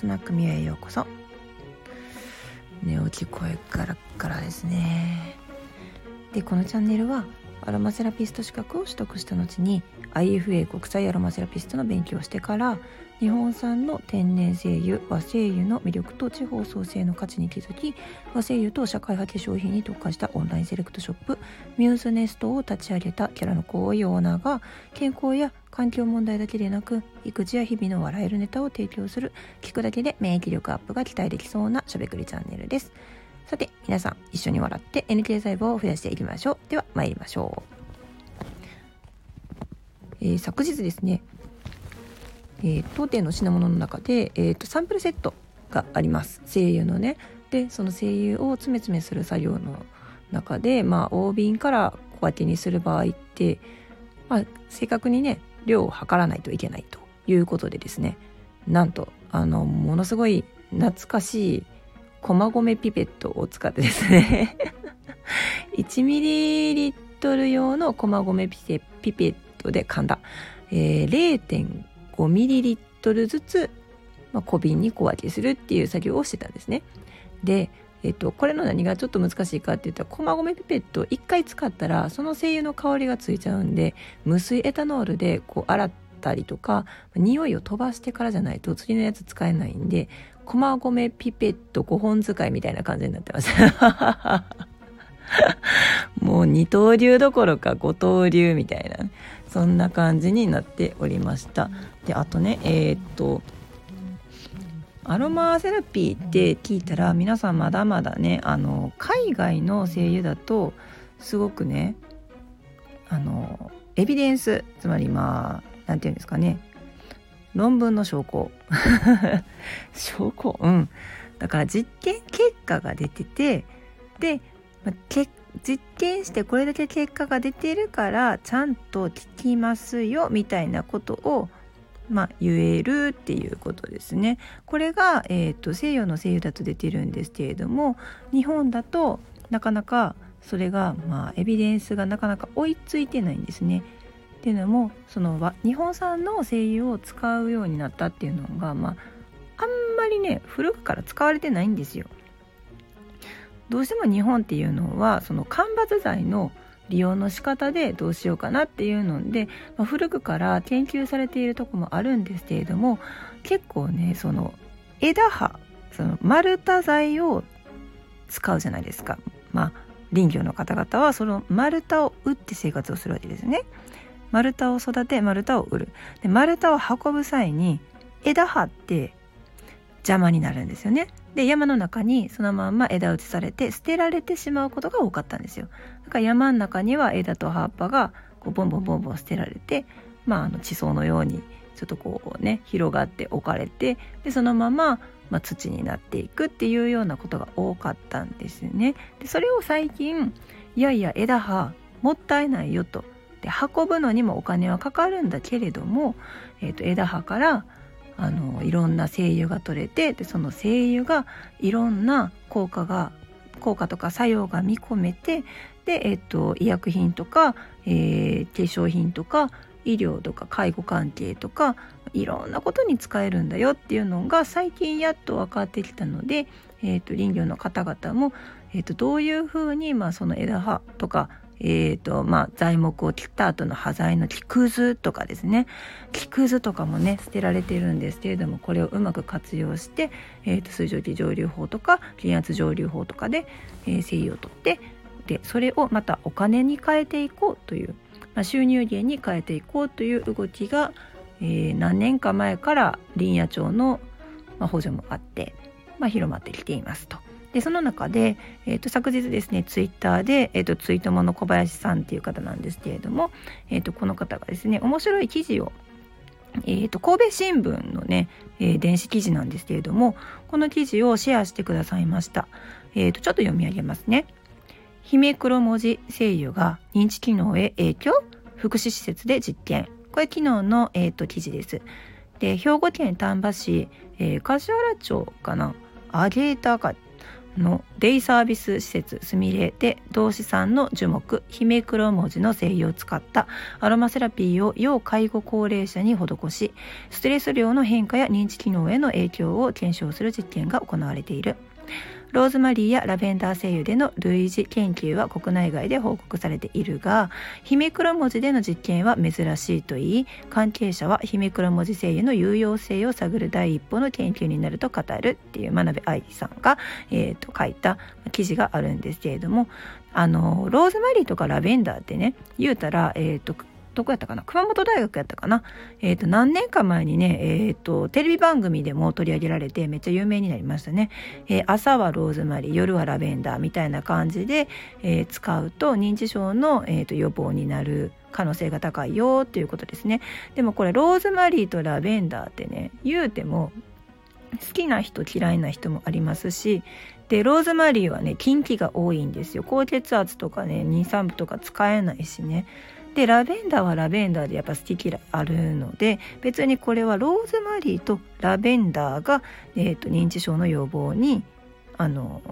スナックミュへようこそ。でこのチャンネルはアロマセラピスト資格を取得した後に IFA 国際アロマセラピストの勉強をしてから日本産の天然精油和精油の魅力と地方創生の価値に気づき和精油と社会派化粧品に特化したオンラインセレクトショップミューズネストを立ち上げたキャラの多いオーナーが健康や環境問題だけでなく育児や日々の笑えるネタを提供する聞くだけで免疫力アップが期待できそうなしゃべくりチャンネルです。さて皆さん一緒に笑って NK 細胞を増やしていきましょう。では参りましょう、えー、昨日ですねえー、当店の品物の中で、えーと、サンプルセットがあります。精油のね。でその精油を詰め詰めする作業の中でまあ大瓶から小分けにする場合って、まあ、正確にね量を測らないといけないということでですね。なんとあのものすごい懐かしい駒込ピペットを使ってですね1ミリリットル用の駒込ピペットで噛んだ、えー、5ミリリットルずつ、まあ、小瓶に小分けするっていう作業をしてたんですね。で、えっと、これの何がちょっと難しいかって言ったら駒込ピペット1回使ったらその精油の香りがついちゃうんで無水エタノールでこう洗ったりとか匂いを飛ばしてからじゃないと次のやつ使えないんで駒込ピペット5本使いみたいな感じになってます。もう二刀流どころか五刀流みたいなそんな感じになっておりましたであとねえー、っとアロマセラピーって聞いたら皆さんまだまだねあの海外の声優だとすごくねあのエビデンスつまりまあ何て言うんですかね論文の証拠 証拠？うんだから実験結果が出ててでまあ、実験してこれだけ結果が出てるからちゃんと聞きますよみたいなことをまあ、言えるっていうことですね。これが、えーと、西洋の西洋だと出てるんですけれども日本だとなかなかそれが、まあ、エビデンスがなかなか追いついてないんですね。っていうのもその日本産の精油を使うようになったっていうのが、まあ、あんまりね古くから使われてないんですよ。どうしても日本っていうのはその間伐材の利用の仕方でどうしようかなっていうので、まあ、古くから研究されているとこもあるんですけれども結構ねその枝葉その丸太材を使うじゃないですか。まあ林業の方々はその丸太を打って生活をするわけですね。丸太を育て丸太を売る。で丸太を運ぶ際に枝葉って邪魔になるんですよね。で山の中にそのまんま枝打ちされて捨てられてしまうことが多かったんですよ。だから山の中には枝と葉っぱがこうボンボンボンボン捨てられて、まあ、あの地層のようにちょっとこうね広がって置かれてでそのまま、まあ、土になっていくっていうようなことが多かったんですね。でそれを最近いやいや枝葉もったいないよと。で運ぶのにもお金はかかるんだけれども、えー、と枝葉からあのいろんな精油が取れてでその精油がいろんな効果が効果とか作用が見込めてで、えっと、医薬品とか、えー、化粧品とか医療とか介護関係とかいろんなことに使えるんだよっていうのが最近やっと分かってきたので、えーと、林業の方々も、えーとどういうふうに、まあ、その枝葉とかえーとまあ、材木を切った後の端材の木くずとかですね木くずとかもね捨てられてるんですけれどもこれをうまく活用して、えーと、水蒸気蒸留法とか減圧蒸留法とかで、えー、繊維を取ってでそれをまたお金に変えていこうという、まあ、収入源に変えていこうという動きが、えー、何年か前から林野庁の、まあ、補助もあって、まあ、広まってきていますと。でその中で、えーと、昨日ですねツイッターで、えーと、ツイートもの小林さんっていう方なんですけれども、えーと、この方がですね面白い記事をえーと、神戸新聞のね、えー、電子記事なんですけれどもこの記事をシェアしてくださいました、えーと、ちょっと読み上げますね。姫黒文字声優が認知機能へ影響？福祉施設で実験。これ昨日の、えーと記事です。で兵庫県丹波市、えー、柏原町かな？アゲーターかのデイサービス施設すみれで同志さんの樹木ヒメクロモジの精油を使ったアロマセラピーを要介護高齢者に施しストレス量の変化や認知機能への影響を検証する実験が行われている。ローズマリーやラベンダー精油での類似研究は国内外で報告されているがヒメクロモジでの実験は珍しいといい関係者はヒメクロモジ精油の有用性を探る第一歩の研究になると語るっていう真鍋愛さんが、えー、と書いた記事があるんですけれどもあのローズマリーとかラベンダーってね言うたら、えーとどこやったかな？熊本大学やったかな？えっ、ー、と、何年か前にね、えっ、ー、と、テレビ番組でも取り上げられてめっちゃ有名になりましたね。えー、朝はローズマリー、夜はラベンダーみたいな感じで、え使うと認知症の、えーと、予防になる可能性が高いよっていうことですね。でもこれローズマリーとラベンダーってね、言うても好きな人嫌いな人もありますしでローズマリーはね禁忌が多いんですよ高血圧とかね妊産婦とか使えないしねでラベンダーはラベンダーでやっぱ好き嫌いあるので別にこれはローズマリーとラベンダーが、えーと、認知症の予防にあの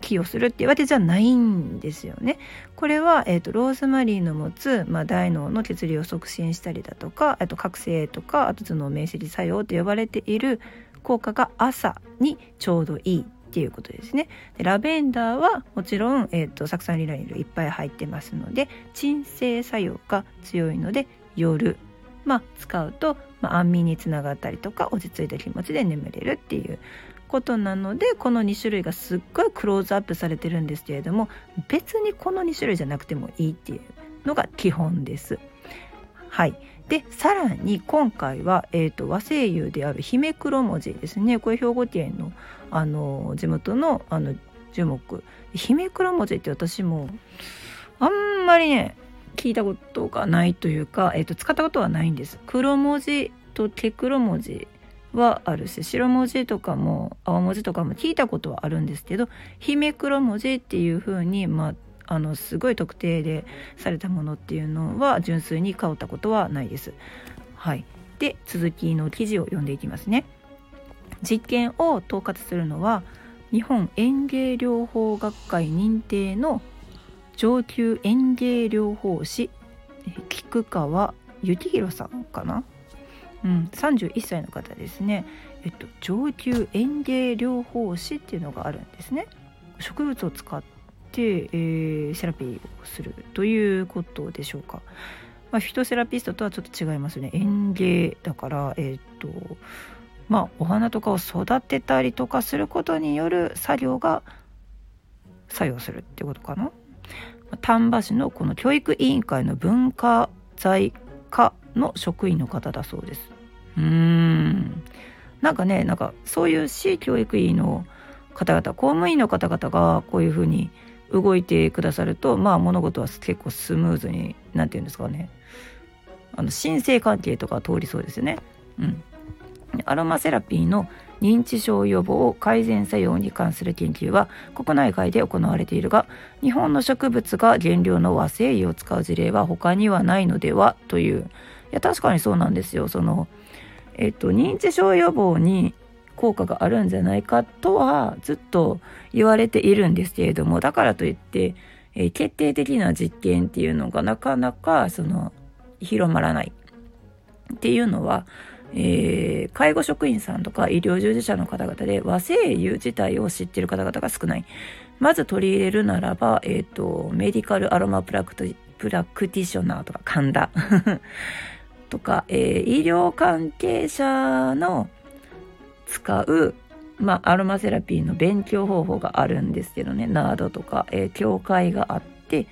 寄与するっていうわけじゃないんですよね。これは、えーと、ローズマリーの持つ、まあ、大脳の血流を促進したりだとかあと覚醒とかあと頭脳明晰作用と呼ばれている効果が朝にちょうどいいっていうことですね。でラベンダーはもちろん、えーと、酢酸リラニルいっぱい入ってますので鎮静作用が強いので夜、まあ、使うと、まあ、安眠につながったりとか落ち着いた気持ちで眠れるっていうことなのでこの2種類がすっごいクローズアップされてるんですけれども別にこの2種類じゃなくてもいいっていうのが基本です。はいでさらに今回は、えーと、和声優である姫黒文字ですね。これ兵庫県のあの地元のあの樹木。姫黒文字って私もあんまりね聞いたことがないというか、えーと、使ったことはないんです。黒文字と手黒文字はあるし白文字とかも青文字とかも聞いたことはあるんですけど姫黒文字っていう風にまああのすごい特定でされたものっていうのは純粋に香ったことはないです。はい、で続きの記事を読んでいきますね。実験を統括するのは日本園芸療法学会認定の上級園芸療法士菊川幸宏さんかな、うん、31歳の方ですね、えっと、上級園芸療法士っていうのがあるんですね植物を使っ、えー、セラピーをするということでしょうか。まあ、フィトセラピストとはちょっと違いますね園芸だからえっ、とまあお花とかを育てたりとかすることによる作業が作用するってことかな。丹波市のこの教育委員会の文化財課の職員の方だそうです。うーんなんかねなんかそういう市教育委員の方々公務員の方々がこういうふうに動いてくださるとまあ物事は結構スムーズに何て言うんですかね。あの申請関係とか通りそうですよね。うん、アロマセラピーの認知症予防改善作用に関する研究は国内外で行われているが日本の植物が原料の和精油を使う事例は他にはないのではという。いや確かにそうなんですよ。そのえっと認知症予防に効果があるんじゃないかとはずっと言われているんですけれどもだからといって、えー、決定的な実験っていうのがなかなかその広まらないっていうのは、えー、介護職員さんとか医療従事者の方々で和製油自体を知っている方々が少ない。まず取り入れるならば、えっ、ー、と、メディカルアロマプラクテプラクティショナーとか神田 とか、えー、医療関係者の使う、まあ、アロマセラピーの勉強方法があるんですけどね、ナードとか、えー、教会があって、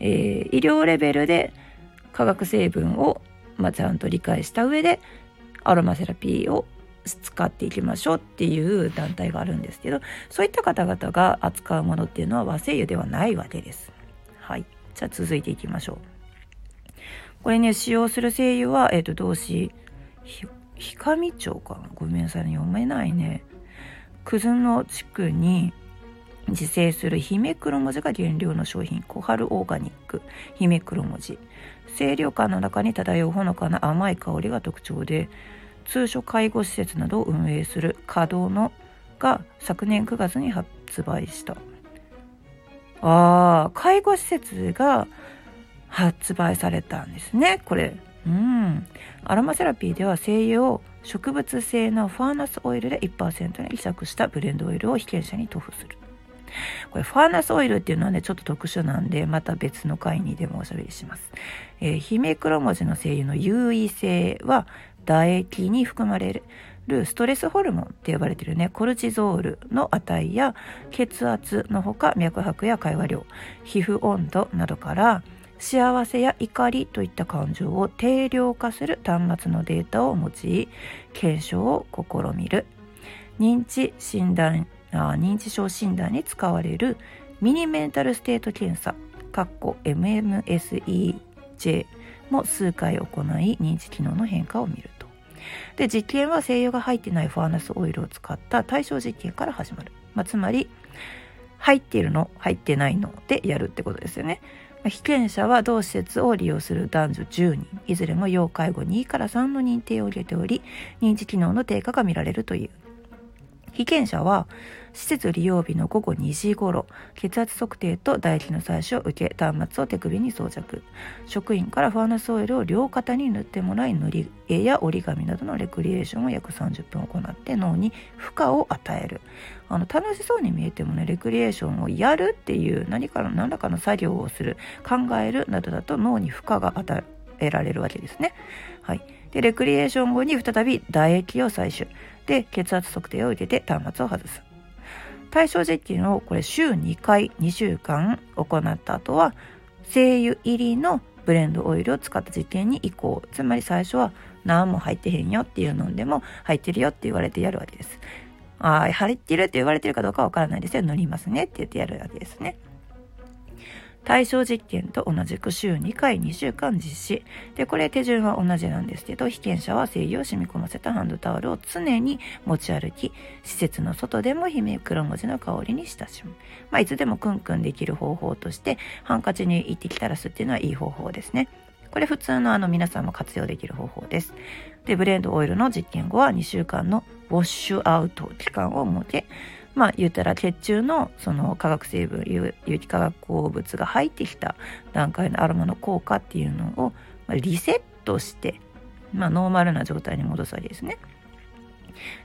えー、医療レベルで化学成分を、まあ、ちゃんと理解した上で、アロマセラピーを使っていきましょうっていう団体があるんですけど、そういった方々が扱うものっていうのは和製油ではないわけです。はい。じゃあ続いていきましょう。これね、使用する精油は、えっ、ー、と、動詞、氷上町かな？ごめんなさい、読めないね。くずの地区に自生する姫黒文字が原料の商品小春オーガニック。姫黒文字。清涼感の中に漂うほのかな甘い香りが特徴で通所介護施設などを運営する稼働のが昨年9月に発発売した。あー介護施設が発売されたんですねこれ。うん。アロマセラピーでは精油を植物性のファーナスオイルで1%に希釈したブレンドオイルを被験者に塗布する。これファーナスオイルっていうのはねちょっと特殊なんでまた別の回にでもおしゃべりします、えー、ヒメクロ文字の精油の優位性は唾液に含まれるストレスホルモンって呼ばれてるねコルチゾールの値や血圧のほか脈拍や会話量皮膚温度などから幸せや怒りといった感情を定量化する端末のデータを用い検証を試みる。認知診断あ認知症診断に使われるミニメンタルステート検査 MMSEJ も数回行い認知機能の変化を見ると。で実験は精油が入ってないファーナスオイルを使った対象実験から始まる、まあ、つまり入っているの入ってないのでやるってことですよね。被験者は同施設を利用する男女10人。いずれも要介護2から3の認定を入れており認知機能の低下が見られるという。被験者は施設利用日の午後2時頃血圧測定と唾液の採取を受け端末を手首に装着。職員からファーナスオイルを両肩に塗ってもらい塗り絵や折り紙などのレクリエーションを約30分行って脳に負荷を与える。あの楽しそうに見えてもねレクリエーションをやるっていう何かの何らかの作業をする考えるなどだと脳に負荷が与えられるわけですね。はい、でレクリエーション後に再び唾液を採取。で血圧測定を受けて端末を外す。対象実験をこれ週2回2週間行った後は精油入りのブレンドオイルを使った実験に移行。つまり最初は何も入ってへんよっていうのでも入ってるよって言われてやるわけですああ入ってるって言われてるかどうかわからないですよ塗りますねって言ってやるわけですね。対象実験と同じく週2回2週間実施。でこれ手順は同じなんですけど被験者は精油を染み込ませたハンドタオルを常に持ち歩き施設の外でも姫黒文字の香りに親しむ、まあ、いつでもクンクンできる方法としてハンカチに行ってきたらすっていうのはいい方法ですね。これ普通のあの皆さんも活用できる方法です。で、ブレンドオイルの実験後は2週間のウォッシュアウト期間を設け、まあ言ったら血中のその化学成分有機化学鉱物が入ってきた段階のアロマの効果っていうのをまリセットして、まあ、ノーマルな状態に戻すわけですね。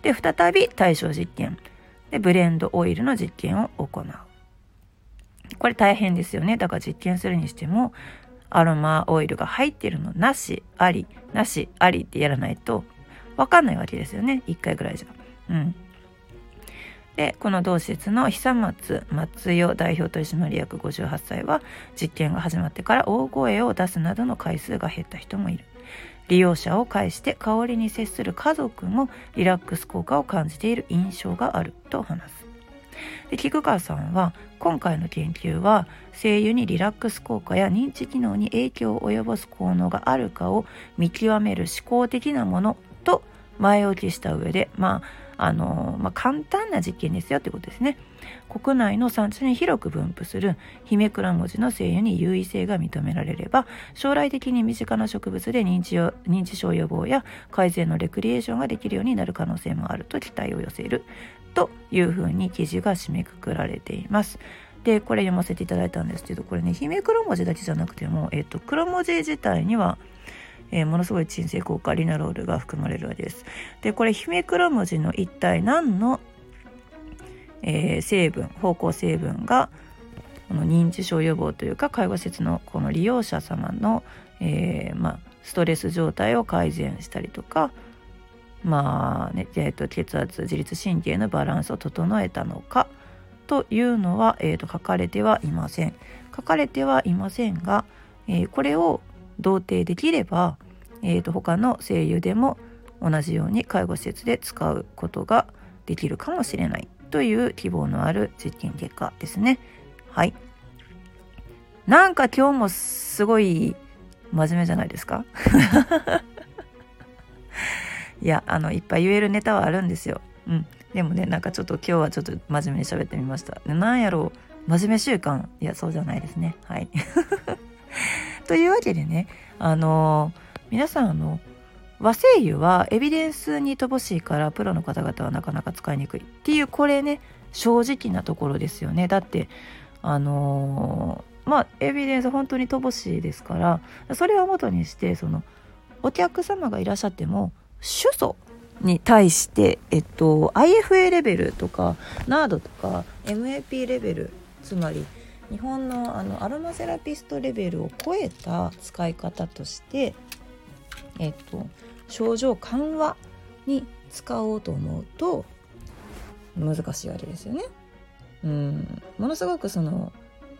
で再び対象実験でブレンドオイルの実験を行う。これ大変ですよね。だから実験するにしてもアロマオイルが入ってるのなしありなしありってやらないと分かんないわけですよね1回ぐらいじゃ。うんでこの同施設の久松松代代表取締役58歳は実験が始まってから大声を出すなどの回数が減った人もいる。利用者を介して香りに接する家族もリラックス効果を感じている印象があると話す。で菊川さんは今回の研究は精油にリラックス効果や認知機能に影響を及ぼす効能があるかを見極める思考的なものと前置きした上でまああのまあ、簡単な実験ですよってことですね。国内の産地に広く分布するヒメクラ文字の精油に優位性が認められれば将来的に身近な植物で認知認知症予防や改善のレクリエーションができるようになる可能性もあると期待を寄せるというふうに記事が締めくくられています。でこれ読ませていただいたんですけどこれね姫黒文字だけじゃなくても、えっと、黒文字自体にはえー、ものすごい鎮静効果リナロールが含まれるわけです。でこれヒメクロムジの一体何の、えー、成分方向成分がこの認知症予防というか介護施設のこの利用者様の、えー、まあ、ストレス状態を改善したりとかまあね、えーと、血圧自律神経のバランスを整えたのかというのは、えーと、書かれてはいません。書かれてはいませんが、えー、これを同定できれば、えー、と他の声優でも同じように介護施設で使うことができるかもしれないという希望のある実験結果ですね。はい。なんか今日もすごい真面目じゃないですか？いや、あの、いっぱい言えるネタはあるんですよ。うん。でもね、なんかちょっと今日はちょっと真面目に喋ってみました。なんやろう、真面目習慣。いや、そうじゃないですね。はい。というわけでね、あのー、皆さん、あの、和製油はエビデンスに乏しいからプロの方々はなかなか使いにくいっていうこれね正直なところですよね。だってあのー、まあエビデンス本当に乏しいですからそれをもとにしてそのお客様がいらっしゃっても主訴に対して、えっと、IFA レベルとか NARD とか MAP レベルつまり日本のあのアロマセラピストレベルを超えた使い方として、えっと、症状緩和に使おうと思うと難しいわけですよね。うんものすごくその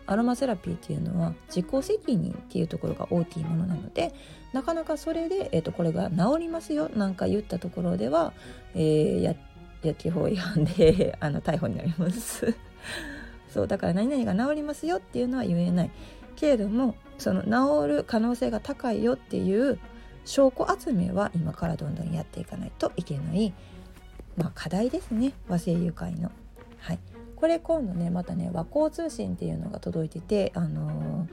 アロマセラピーっていうのは自己責任っていうところが大きいものなのでなかなかそれで、えーと、これが治りますよなんか言ったところでは、えー、や薬機法違反であの逮捕になりますそうだから何々が治りますよっていうのは言えないけれどもその治る可能性が高いよっていう証拠集めは今からどんどんやっていかないといけない、まあ、課題ですね和製油会の。はい、これ今度ねまたね和光通信っていうのが届いてて、あのー、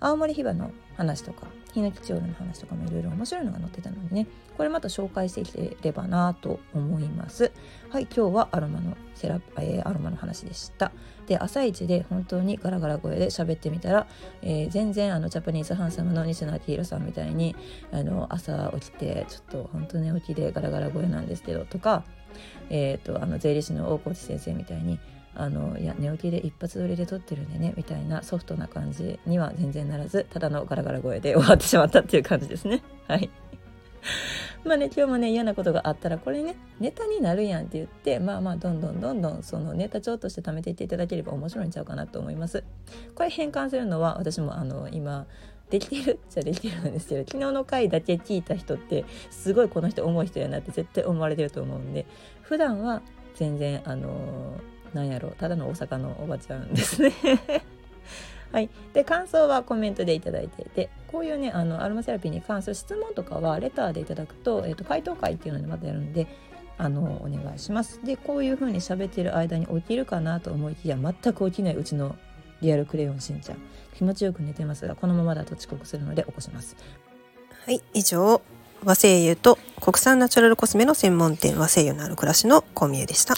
青森ヒバの話とかヒノキチオールの話とかもいろいろ面白いのが載ってたのでねこれまた紹介していければなと思います。はい今日はアロマのセラ、えー、アロマの話でした。で朝一で本当にガラガラ声で喋ってみたら、えー、全然あのジャパニーズハンサムの西野明宏さんみたいにあの朝起きてちょっと本当寝起きでガラガラ声なんですけどとかえーと、あの税理士の大河内先生みたいにあのいや寝起きで一発撮りで撮ってるんでねみたいなソフトな感じには全然ならずただのガラガラ声で終わってしまったっていう感じですね。はい。まあね今日もね嫌なことがあったらこれねネタになるやんって言ってまあまあどんどんどんどんそのネタ帳として貯めていっていただければ面白いんちゃうかなと思います。これ変換するのは私もあの今できてるっちゃできてるんですけど昨日の回だけ聞いた人ってすごいこの人重い人やなって絶対思われてると思うんで普段は全然あのーなんやろただの大阪のおばちゃんですね はい、で感想はコメントでいいていてこういうねあのアロマセラピーに関する質問とかはレターでいただくと,、えーと、回答会っていうのでまたやるんであのお願いします。でこういう風に喋ってる間に起きるかなと思いきや全く起きないうちのリアルクレヨンしんちゃん気持ちよく寝てますがこのままだと遅刻するので起こします。はい以上和製油と国産ナチュラルコスメの専門店和製油のある暮らしのコミュでした。